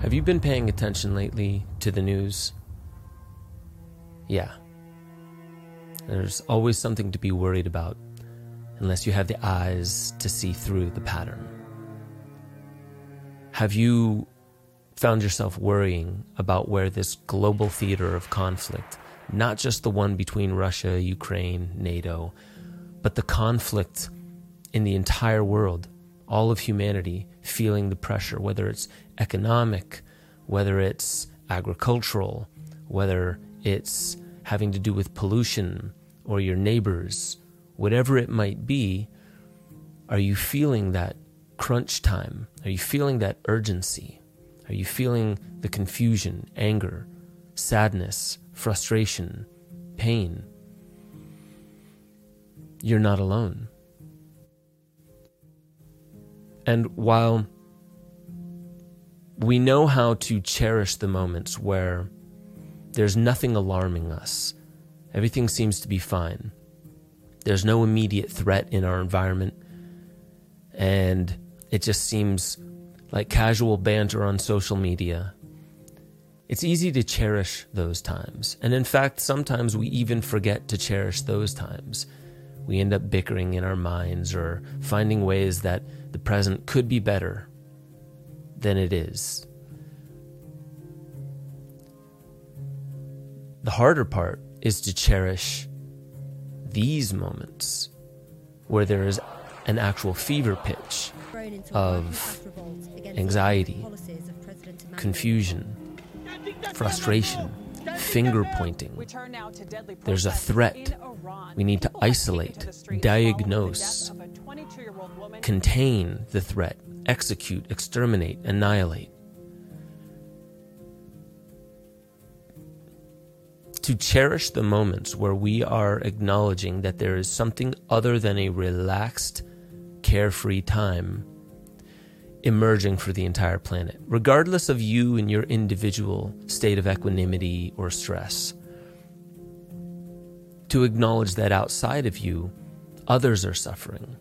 Have you been paying attention lately to the news? Yeah. There's always something to be worried about, unless you have the eyes to see through the pattern. Have you found yourself worrying about where this global theater of conflict, not just the one between Russia, Ukraine, NATO, but the conflict in the entire world, all of humanity feeling the pressure, whether it's economic, whether it's agricultural, whether it's having to do with pollution or your neighbors, whatever it might be, are you feeling that crunch time? Are you feeling that urgency? Are you feeling the confusion, anger, sadness, frustration, pain? You're not alone. And while we know how to cherish the moments where there's nothing alarming us, everything seems to be fine, there's no immediate threat in our environment, and it just seems like casual banter on social media. It's easy to cherish those times. And in fact, sometimes we even forget to cherish those times. We end up bickering in our minds or finding ways that the present could be better than it is. The harder part is to cherish these moments where there is an actual fever pitch of anxiety, confusion, frustration, finger pointing. There's a threat. We need to isolate, diagnose, contain the threat, execute, exterminate, annihilate. To cherish the moments where we are acknowledging that there is something other than a relaxed, carefree time emerging for the entire planet, regardless of you and your individual state of equanimity or stress. To acknowledge that outside of you, others are suffering